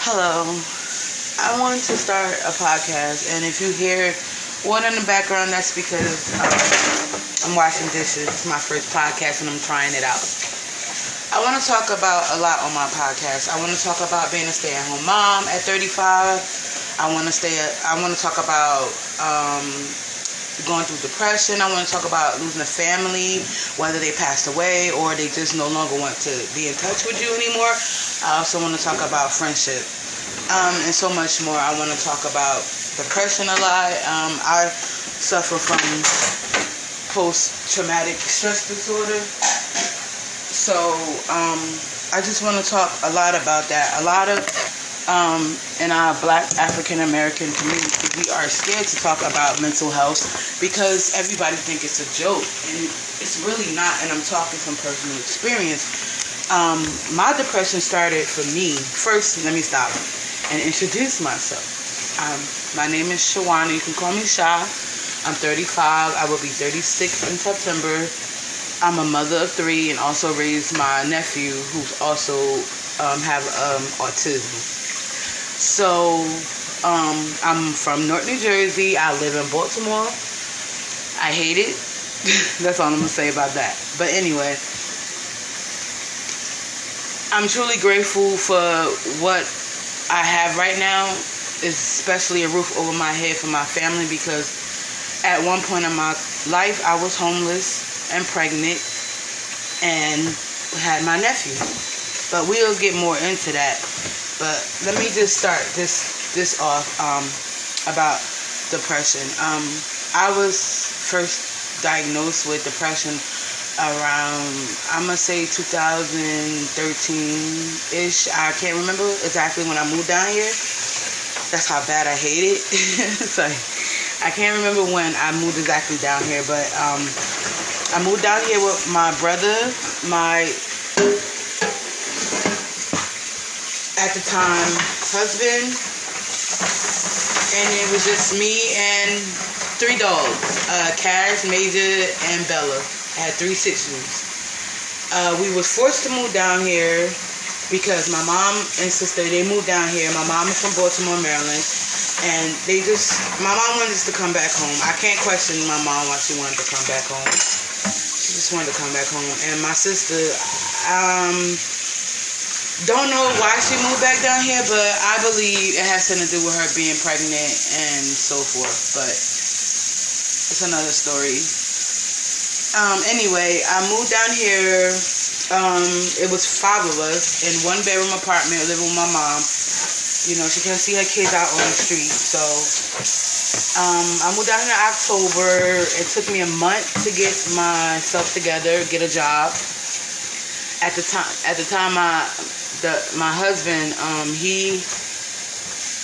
Hello. I wanted to start a podcast, and if you hear one in the background, that's because um, I'm washing dishes. It's my first podcast, and I'm trying it out. I want to talk about a lot on my podcast. I want to talk about being a stay-at-home mom at 35. I want to stay. I want to talk about um, going through depression. I want to talk about losing a family, whether they passed away or they just no longer want to be in touch with you anymore. I also want to talk about friendship um, and so much more. I want to talk about depression a lot. Um, I suffer from post traumatic stress disorder. So um, I just want to talk a lot about that. A lot of um, in our black African American community, we are scared to talk about mental health because everybody think it's a joke, and it's really not. And I'm talking from personal experience. Um, my depression started for me. First, let me stop and introduce myself. Um, my name is Shawana. You can call me Sha. I'm 35. I will be 36 in September. I'm a mother of three and also raised my nephew who's also um, have um, autism. So um, I'm from North New Jersey. I live in Baltimore. I hate it. That's all I'm gonna say about that. But anyway, I'm truly grateful for what I have right now, especially a roof over my head for my family because at one point in my life I was homeless and pregnant and had my nephew. But we'll get more into that. But let me just start this this off um, about depression. Um, I was first diagnosed with depression around I'm gonna say 2013 ish. I can't remember exactly when I moved down here. That's how bad I hate it. so I can't remember when I moved exactly down here, but um, I moved down here with my brother, my at the time husband, and it was just me and three dogs, uh, Cash, Major, and Bella. Had three siblings. Uh, we was forced to move down here because my mom and sister they moved down here. My mom is from Baltimore, Maryland, and they just my mom wanted us to come back home. I can't question my mom why she wanted to come back home. She just wanted to come back home, and my sister, um, don't know why she moved back down here, but I believe it has something to do with her being pregnant and so forth. But it's another story. Um, anyway, I moved down here. Um, it was five of us in one bedroom apartment living with my mom. You know, she couldn't see her kids out on the street. So um, I moved down here in October. It took me a month to get myself together, get a job. At the time, at the time, I the my husband, um, he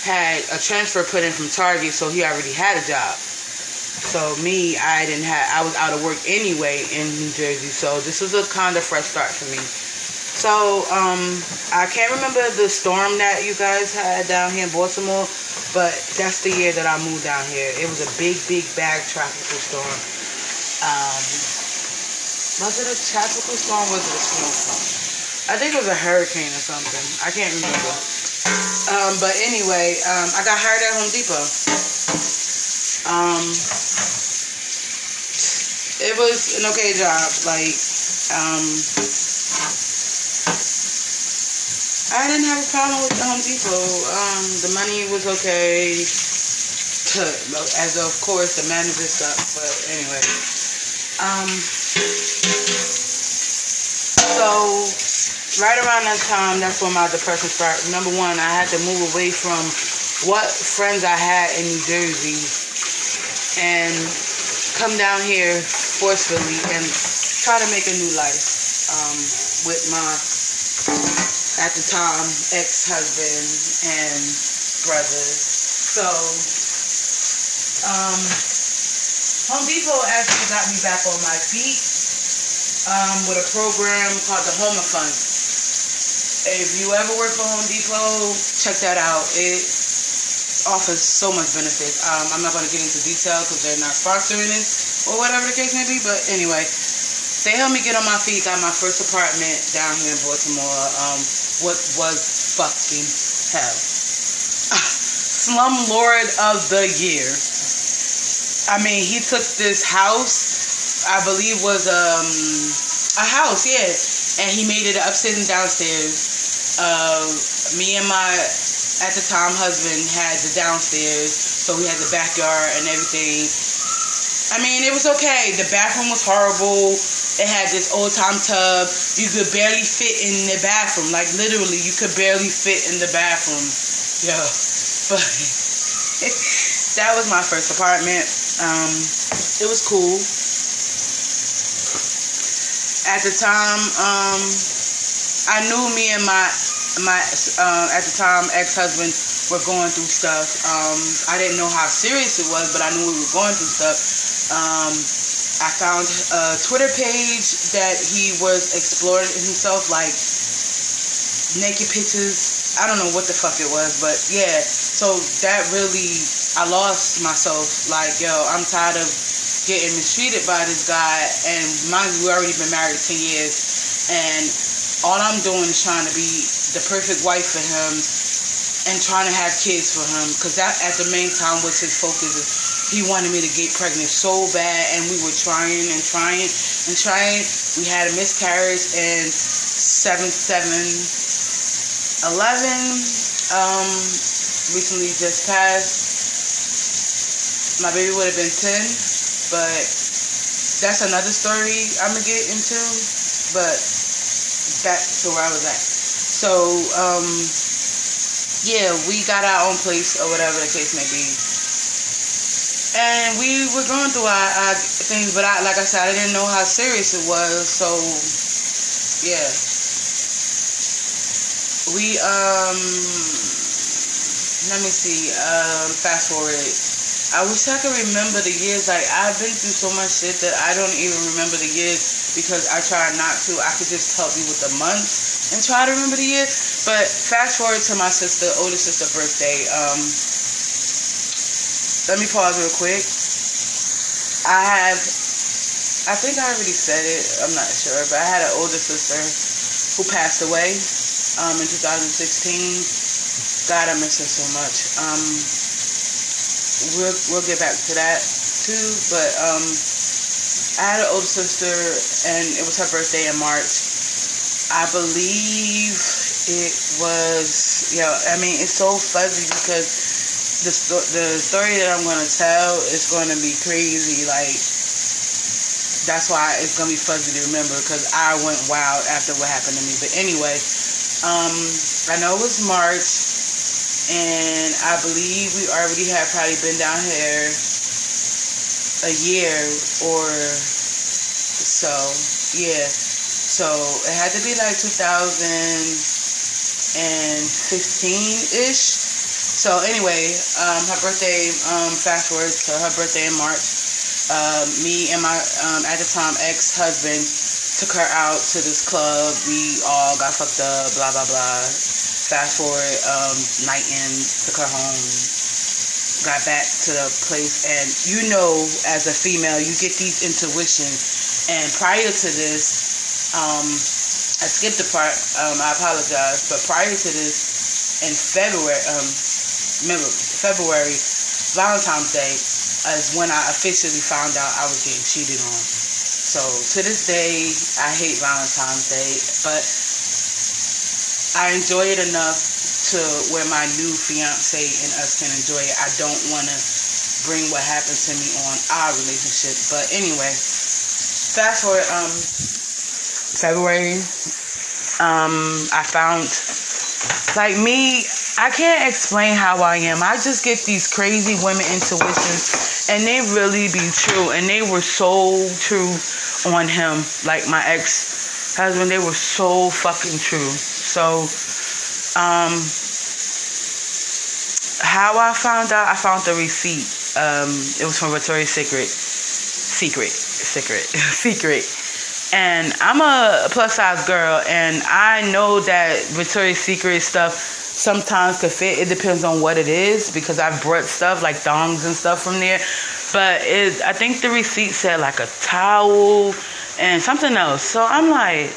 had a transfer put in from Target, so he already had a job. So me, I didn't have. I was out of work anyway in New Jersey, so this was a kind of fresh start for me. So um, I can't remember the storm that you guys had down here in Baltimore, but that's the year that I moved down here. It was a big, big, bad tropical storm. Um, was it a tropical storm? Was it a snowstorm? I think it was a hurricane or something. I can't remember. Um, but anyway, um, I got hired at Home Depot. It was an okay job. Like, um, I didn't have a problem with the Home Depot. Um, the money was okay. As of course, the manager stuff. But anyway, um, so right around that time, that's when my depression started. Number one, I had to move away from what friends I had in New Jersey and come down here forcefully and try to make a new life um, with my, at the time, ex-husband and brother. So, um, Home Depot actually got me back on my feet um, with a program called the Homer Fund. If you ever work for Home Depot, check that out. It offers so much benefits. Um, I'm not going to get into detail because they're not sponsoring it or whatever the case may be. But anyway, they helped me get on my feet. Got my first apartment down here in Baltimore. Um, what was fucking hell. Slum Lord of the Year. I mean, he took this house, I believe was um a house, yeah, and he made it upstairs and downstairs. Uh, me and my at the time husband had the downstairs, so we had the backyard and everything. I mean, it was okay. The bathroom was horrible. It had this old time tub. You could barely fit in the bathroom. Like literally, you could barely fit in the bathroom. Yeah, but that was my first apartment. Um, it was cool. At the time, um, I knew me and my my uh, at the time ex husband were going through stuff. Um, I didn't know how serious it was, but I knew we were going through stuff. Um, I found a Twitter page that he was exploring himself, like naked pictures. I don't know what the fuck it was, but yeah. So that really I lost myself. Like, yo, I'm tired of getting mistreated by this guy. And mind you, we already been married 10 years. And all I'm doing is trying to be the perfect wife for him and trying to have kids for him. Because that, at the main time, was his focus. He wanted me to get pregnant so bad. And we were trying and trying and trying. We had a miscarriage in 7 7 11. Um, recently just passed my baby would have been 10, but that's another story I'm gonna get into. But that's to where I was at. So, um, yeah, we got our own place or whatever the case may be. And we were going through our, our things, but I, like I said, I didn't know how serious it was. So, yeah. We, um, let me see, um, fast forward I wish I could remember the years. Like I've been through so much shit that I don't even remember the years because I try not to. I could just help you with the months and try to remember the years. But fast forward to my sister, older sister birthday. Um, let me pause real quick. I have, I think I already said it. I'm not sure, but I had an older sister who passed away um, in 2016. God, I miss her so much. Um, we'll we'll get back to that too. But um, I had an older sister, and it was her birthday in March. I believe it was. Yeah, I mean it's so fuzzy because the the story that I'm gonna tell is gonna be crazy. Like that's why it's gonna be fuzzy to remember because I went wild after what happened to me. But anyway, um, I know it was March and I believe we already had probably been down here a year or so. Yeah. So it had to be like 2015 ish. So anyway, um, her birthday. Um, fast forward to her birthday in March. Uh, me and my um, at the time ex husband took her out to this club. We all got fucked up. Blah blah blah Fast forward, um, night ends, took her home, got back to the place, and you know, as a female, you get these intuitions. And prior to this, um, I skipped the part. Um, I apologize, but prior to this, in February, um, remember February, Valentine's Day is when I officially found out I was getting cheated on. So to this day, I hate Valentine's Day, but I enjoy it enough to where my new fiance and us can enjoy it. I don't want to bring what happened to me on our relationship. But anyway, fast forward, um, February, um, I found, like me, I can't explain how I am. I just get these crazy women intuitions, and they really be true. And they were so true on him, like my ex husband. They were so fucking true. So, um, how I found out, I found the receipt. Um, it was from Victoria's Secret, Secret, Secret, Secret. And I'm a plus size girl, and I know that Victoria's Secret stuff sometimes could fit. It depends on what it is because I've brought stuff like thongs and stuff from there. But it, I think the receipt said like a towel and something else. So I'm like,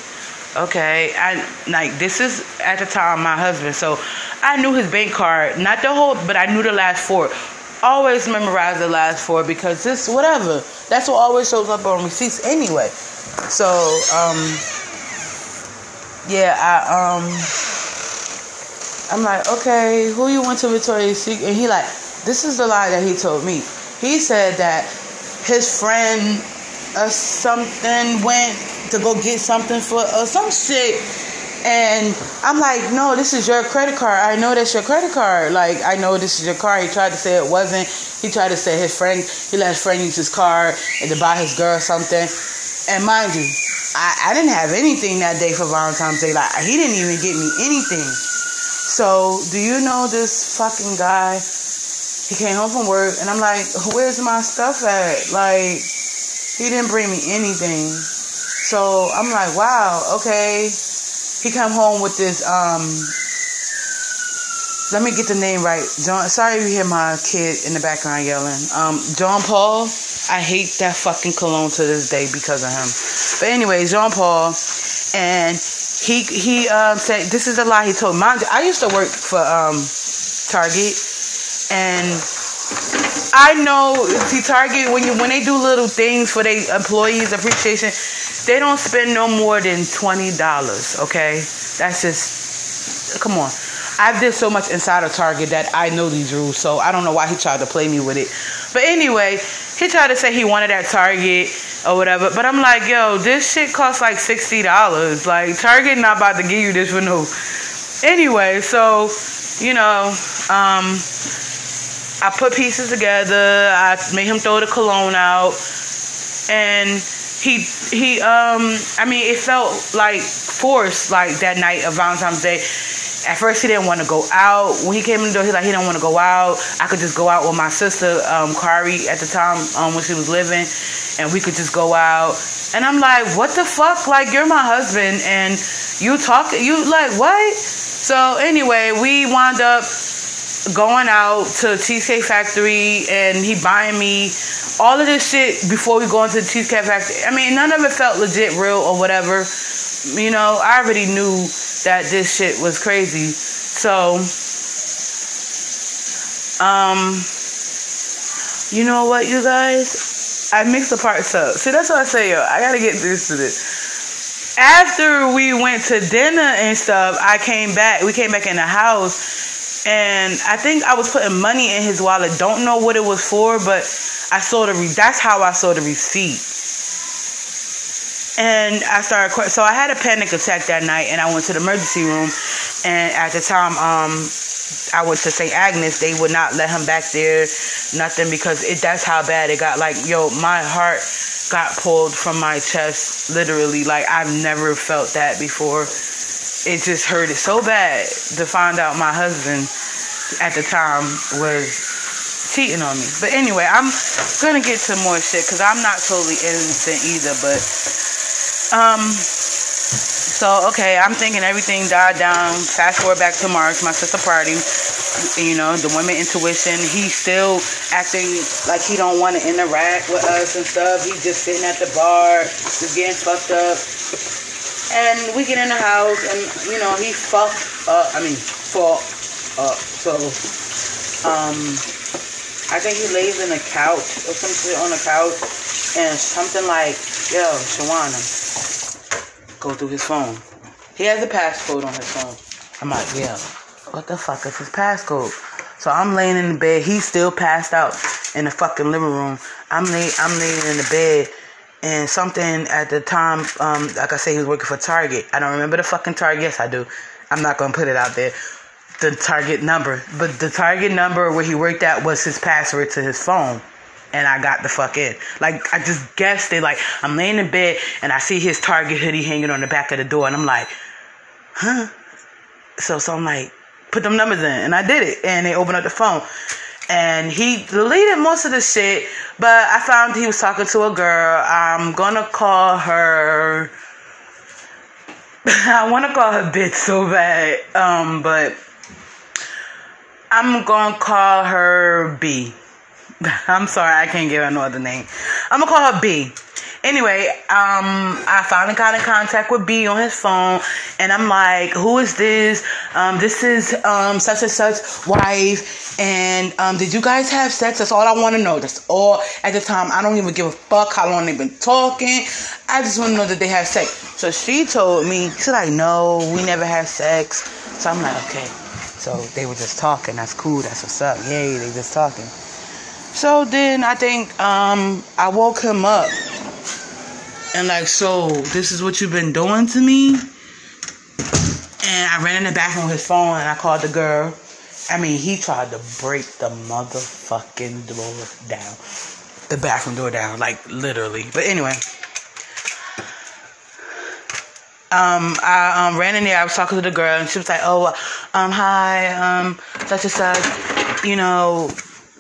okay i like this is at the time my husband so I knew his bank card, not the whole, but I knew the last four. Always memorize the last four because this whatever. That's what always shows up on receipts anyway. So um, yeah, I um, I'm like, okay, who you went to Victoria's Secret? And he like, this is the lie that he told me. He said that his friend or uh, something went to go get something for uh, some shit and I'm like, no, this is your credit card. I know that's your credit card. Like, I know this is your car. He tried to say it wasn't. He tried to say his friend, he let his friend use his card and to buy his girl something. And mind you, I, I didn't have anything that day for Valentine's Day. Like, he didn't even get me anything. So, do you know this fucking guy? He came home from work, and I'm like, where's my stuff at? Like, he didn't bring me anything. So, I'm like, wow, okay he come home with this um let me get the name right. John sorry you hear my kid in the background yelling. Um John Paul. I hate that fucking cologne to this day because of him. But anyway, John Paul and he he um said this is a lie he told me. I used to work for um Target and I know see Target when you when they do little things for their employees appreciation, they don't spend no more than twenty dollars. Okay, that's just come on. I've did so much inside of Target that I know these rules, so I don't know why he tried to play me with it. But anyway, he tried to say he wanted at Target or whatever. But I'm like, yo, this shit costs like sixty dollars. Like Target not about to give you this for no. Anyway, so you know, um, I put pieces together. I made him throw the cologne out, and he he um I mean it felt like forced like that night of Valentine's Day. At first he didn't want to go out. When he came in the door, he like he didn't want to go out. I could just go out with my sister, um, Kari at the time, um, when she was living, and we could just go out. And I'm like, what the fuck? Like you're my husband and you talk you like what? So anyway, we wound up going out to Cheesecake Factory and he buying me all of this shit before we go into the Cheesecake Factory. I mean, none of it felt legit real or whatever. You know, I already knew that this shit was crazy. So, um, you know what, you guys? I mixed the parts up. See, that's what I say, yo. I gotta get this to this. After we went to dinner and stuff, I came back. We came back in the house and I think I was putting money in his wallet. Don't know what it was for, but I saw the. Re- that's how I saw the receipt. And I started. So I had a panic attack that night, and I went to the emergency room. And at the time, um, I went to St. Agnes. They would not let him back there, nothing because it. That's how bad it got. Like yo, my heart got pulled from my chest, literally. Like I've never felt that before it just hurt it so bad to find out my husband at the time was cheating on me. But anyway, I'm gonna get to more shit because I'm not totally innocent either. But um, so okay, I'm thinking everything died down. Fast forward back to March, my sister party. You know, the women intuition. He's still acting like he don't want to interact with us and stuff. He's just sitting at the bar, just getting fucked up and we get in the house, and you know he fucked up. I mean, fucked up. So, um, I think he lays in a couch or something on the couch, and something like, "Yo, Shawana, go through his phone." He has a passcode on his phone. I'm like, "Yeah, what the fuck is his passcode?" So I'm laying in the bed. He's still passed out in the fucking living room. I'm lay, I'm laying in the bed and something at the time, um, like I say, he was working for Target. I don't remember the fucking Target. Yes, I do. I'm not gonna put it out there. The Target number, but the Target number where he worked at was his password to his phone, and I got the fuck in. Like I just guessed it. Like I'm laying in bed and I see his Target hoodie hanging on the back of the door, and I'm like, huh. So so I'm like, put them numbers in, and I did it, and they opened up the phone and he deleted most of the shit, but I found he was talking to a girl. I'm gonna call her. I want to call her bitch so bad, um, but I'm gonna call her B. I'm sorry, I can't give her no other name. I'm gonna call her B. Anyway, um, I finally got in contact with B on his phone, and I'm like, "Who is this? Um, this is um such and such wife, and um, did you guys have sex? That's all I want to know. That's all. At the time, I don't even give a fuck how long they've been talking. I just want to know that they have sex. So she told me, she's like, "No, we never had sex." So I'm like, "Okay." So they were just talking. That's cool. That's what's up. Yay, they just talking. So then I think um, I woke him up and like, so this is what you've been doing to me. And I ran in the bathroom with his phone and I called the girl. I mean, he tried to break the motherfucking door down, the bathroom door down, like literally. But anyway. Um, I um, ran in there. I was talking to the girl, and she was like, "Oh, um, hi, um, such and such. You know,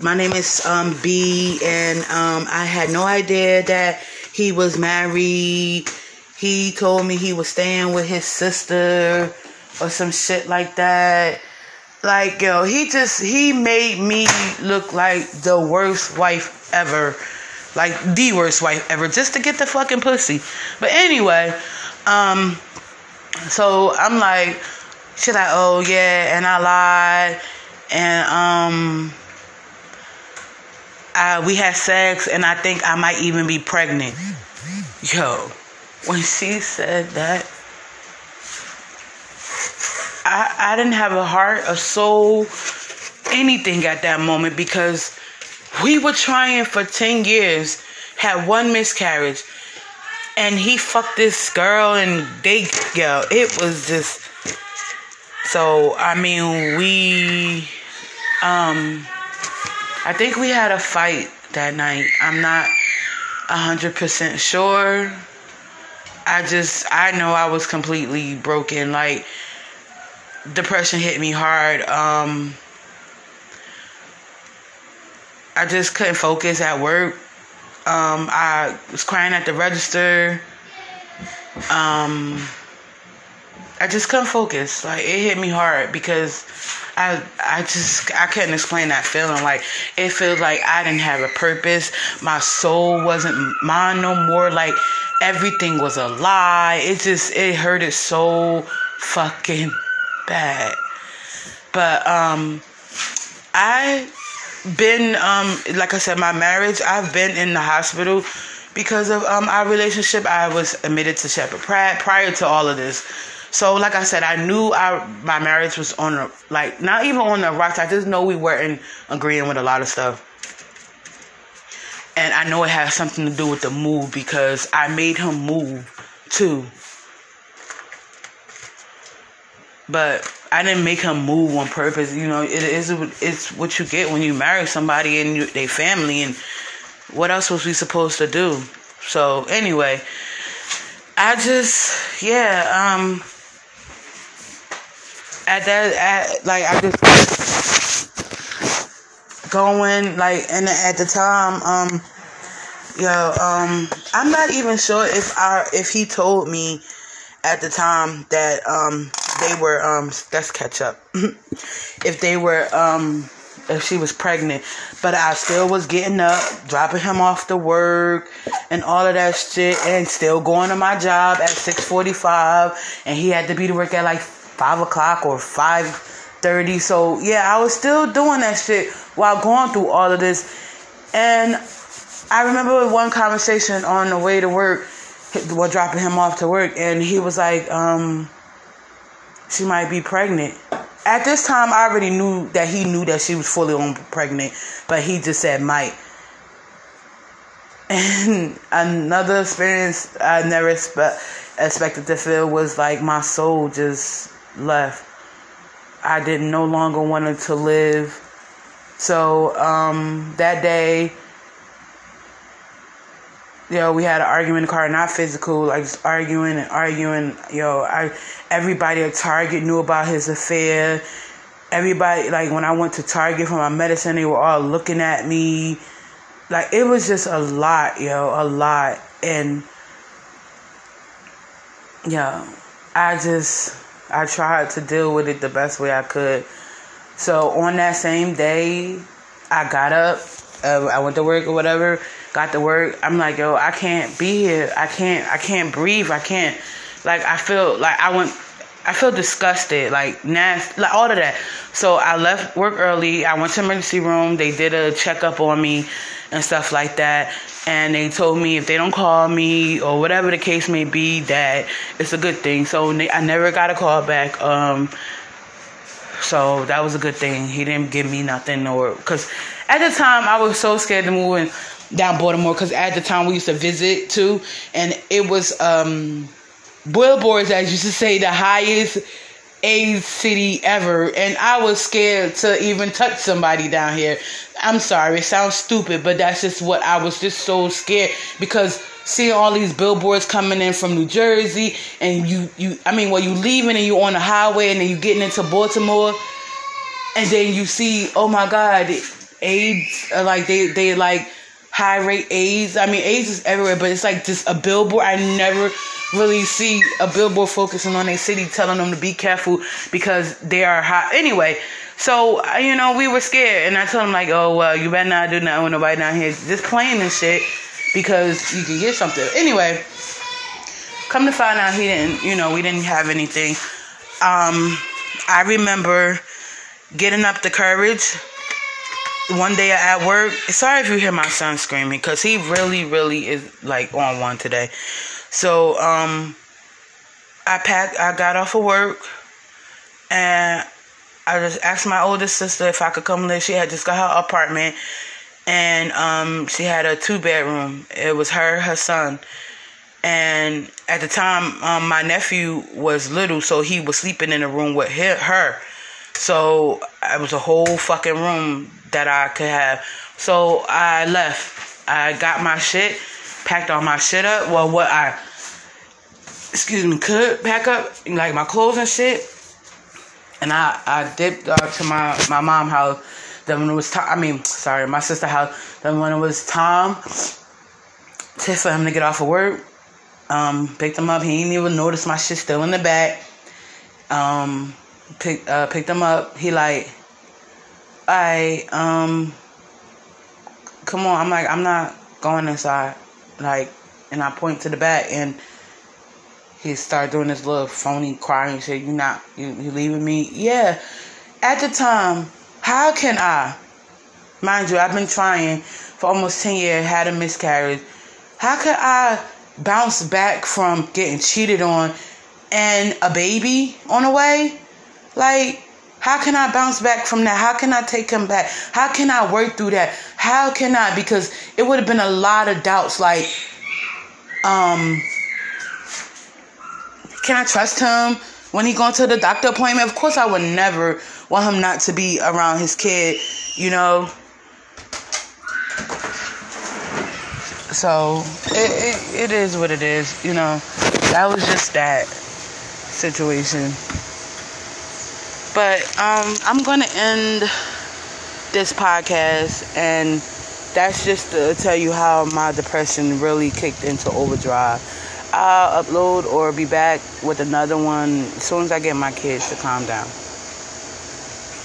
my name is um B, and um, I had no idea that he was married. He told me he was staying with his sister or some shit like that. Like, yo, he just, he made me look like the worst wife ever. Like, the worst wife ever, just to get the fucking pussy. But anyway, um, so I'm like, should I, oh yeah, and I lied. And, um, uh, we had sex, and I think I might even be pregnant. Yo, when she said that, I, I didn't have a heart, a soul, anything at that moment because we were trying for 10 years, had one miscarriage, and he fucked this girl, and they, yo, it was just. So, I mean, we, um, I think we had a fight that night. I'm not 100% sure. I just, I know I was completely broken. Like, depression hit me hard. Um, I just couldn't focus at work. Um, I was crying at the register. Um, I just couldn't focus. Like it hit me hard because I I just I couldn't explain that feeling. Like it feels like I didn't have a purpose. My soul wasn't mine no more. Like everything was a lie. It just it hurted so fucking bad. But um I been um like I said my marriage I've been in the hospital because of um our relationship. I was admitted to Sheppard Pratt prior to all of this. So, like I said, I knew our my marriage was on like not even on the rocks. I just know we weren't agreeing with a lot of stuff, and I know it has something to do with the move because I made him move too. But I didn't make him move on purpose. You know, it is it's what you get when you marry somebody and they family. And what else was we supposed to do? So anyway, I just yeah um at that at like I just going like and at the time um yo um I'm not even sure if I if he told me at the time that um they were um that's catch up if they were um if she was pregnant. But I still was getting up dropping him off to work and all of that shit and still going to my job at 6:45 and he had to be to work at like five o'clock or five thirty. So yeah, I was still doing that shit while going through all of this. And I remember one conversation on the way to work, while dropping him off to work, and he was like, um, she might be pregnant. At this time, I already knew that he knew that she was fully on pregnant, but he just said might. And another experience I never expect, expected to feel was like my soul just left. I didn't no longer wanted to live. So um, that day, know, we had an argument in the car, not physical, like just arguing and arguing. Yo, I everybody at Target knew about his affair. Everybody, like when I went to Target for my medicine, they were all looking at me. Like it was just a lot, yo, a lot, and yeah, I just I tried to deal with it the best way I could. So on that same day, I got up, uh, I went to work or whatever, got to work. I'm like, yo, I can't be here. I can't. I can't breathe. I can't. Like I feel like I went. I feel disgusted, like nasty, like all of that. So I left work early. I went to emergency room. They did a checkup on me and stuff like that. And they told me if they don't call me or whatever the case may be, that it's a good thing. So I never got a call back. Um, so that was a good thing. He didn't give me nothing or because at the time I was so scared to move down Baltimore because at the time we used to visit too, and it was um, billboards as used to say the highest AIDS city ever, and I was scared to even touch somebody down here. I'm sorry, it sounds stupid, but that's just what I was just so scared because seeing all these billboards coming in from New Jersey, and you, you, I mean, well, you leaving and you on the highway, and then you getting into Baltimore, and then you see, oh my God, AIDS, uh, like they, they like high rate AIDS. I mean, AIDS is everywhere, but it's like just a billboard. I never really see a billboard focusing on a city, telling them to be careful because they are hot. Anyway, so you know, we were scared, and I told him like, oh well, you better not do nothing with nobody down here just playing and shit because you can get something. Anyway, come to find out, he didn't. You know, we didn't have anything. Um, I remember getting up the courage one day at work. Sorry if you hear my son screaming because he really, really is like on one today. So um, I packed. I got off of work, and I just asked my oldest sister if I could come live. She had just got her apartment, and um, she had a two bedroom. It was her, her son, and at the time, um, my nephew was little, so he was sleeping in a room with her. So it was a whole fucking room that I could have. So I left. I got my shit, packed all my shit up. Well, what I, excuse me, could pack up, like my clothes and shit. And I, I dipped uh, to my, my mom house. Then when it was time, I mean, sorry, my sister house. Then when it was time to for him to get off of work, um, picked him up. He didn't even notice my shit still in the back. Um, picked uh, picked him up. He like, I um, come on. I'm like, I'm not going inside. Like, and I point to the back, and he started doing this little phony crying shit. You not you, you leaving me? Yeah. At the time, how can I? Mind you, I've been trying for almost ten years. Had a miscarriage. How could I bounce back from getting cheated on and a baby on the way? Like, how can I bounce back from that? How can I take him back? How can I work through that? How can I? Because it would have been a lot of doubts. Like, um, can I trust him when he going to the doctor appointment? Of course, I would never want him not to be around his kid. You know. So it, it, it is what it is. You know, that was just that situation. But um, I'm going to end this podcast, and that's just to tell you how my depression really kicked into overdrive. I'll upload or be back with another one as soon as I get my kids to calm down.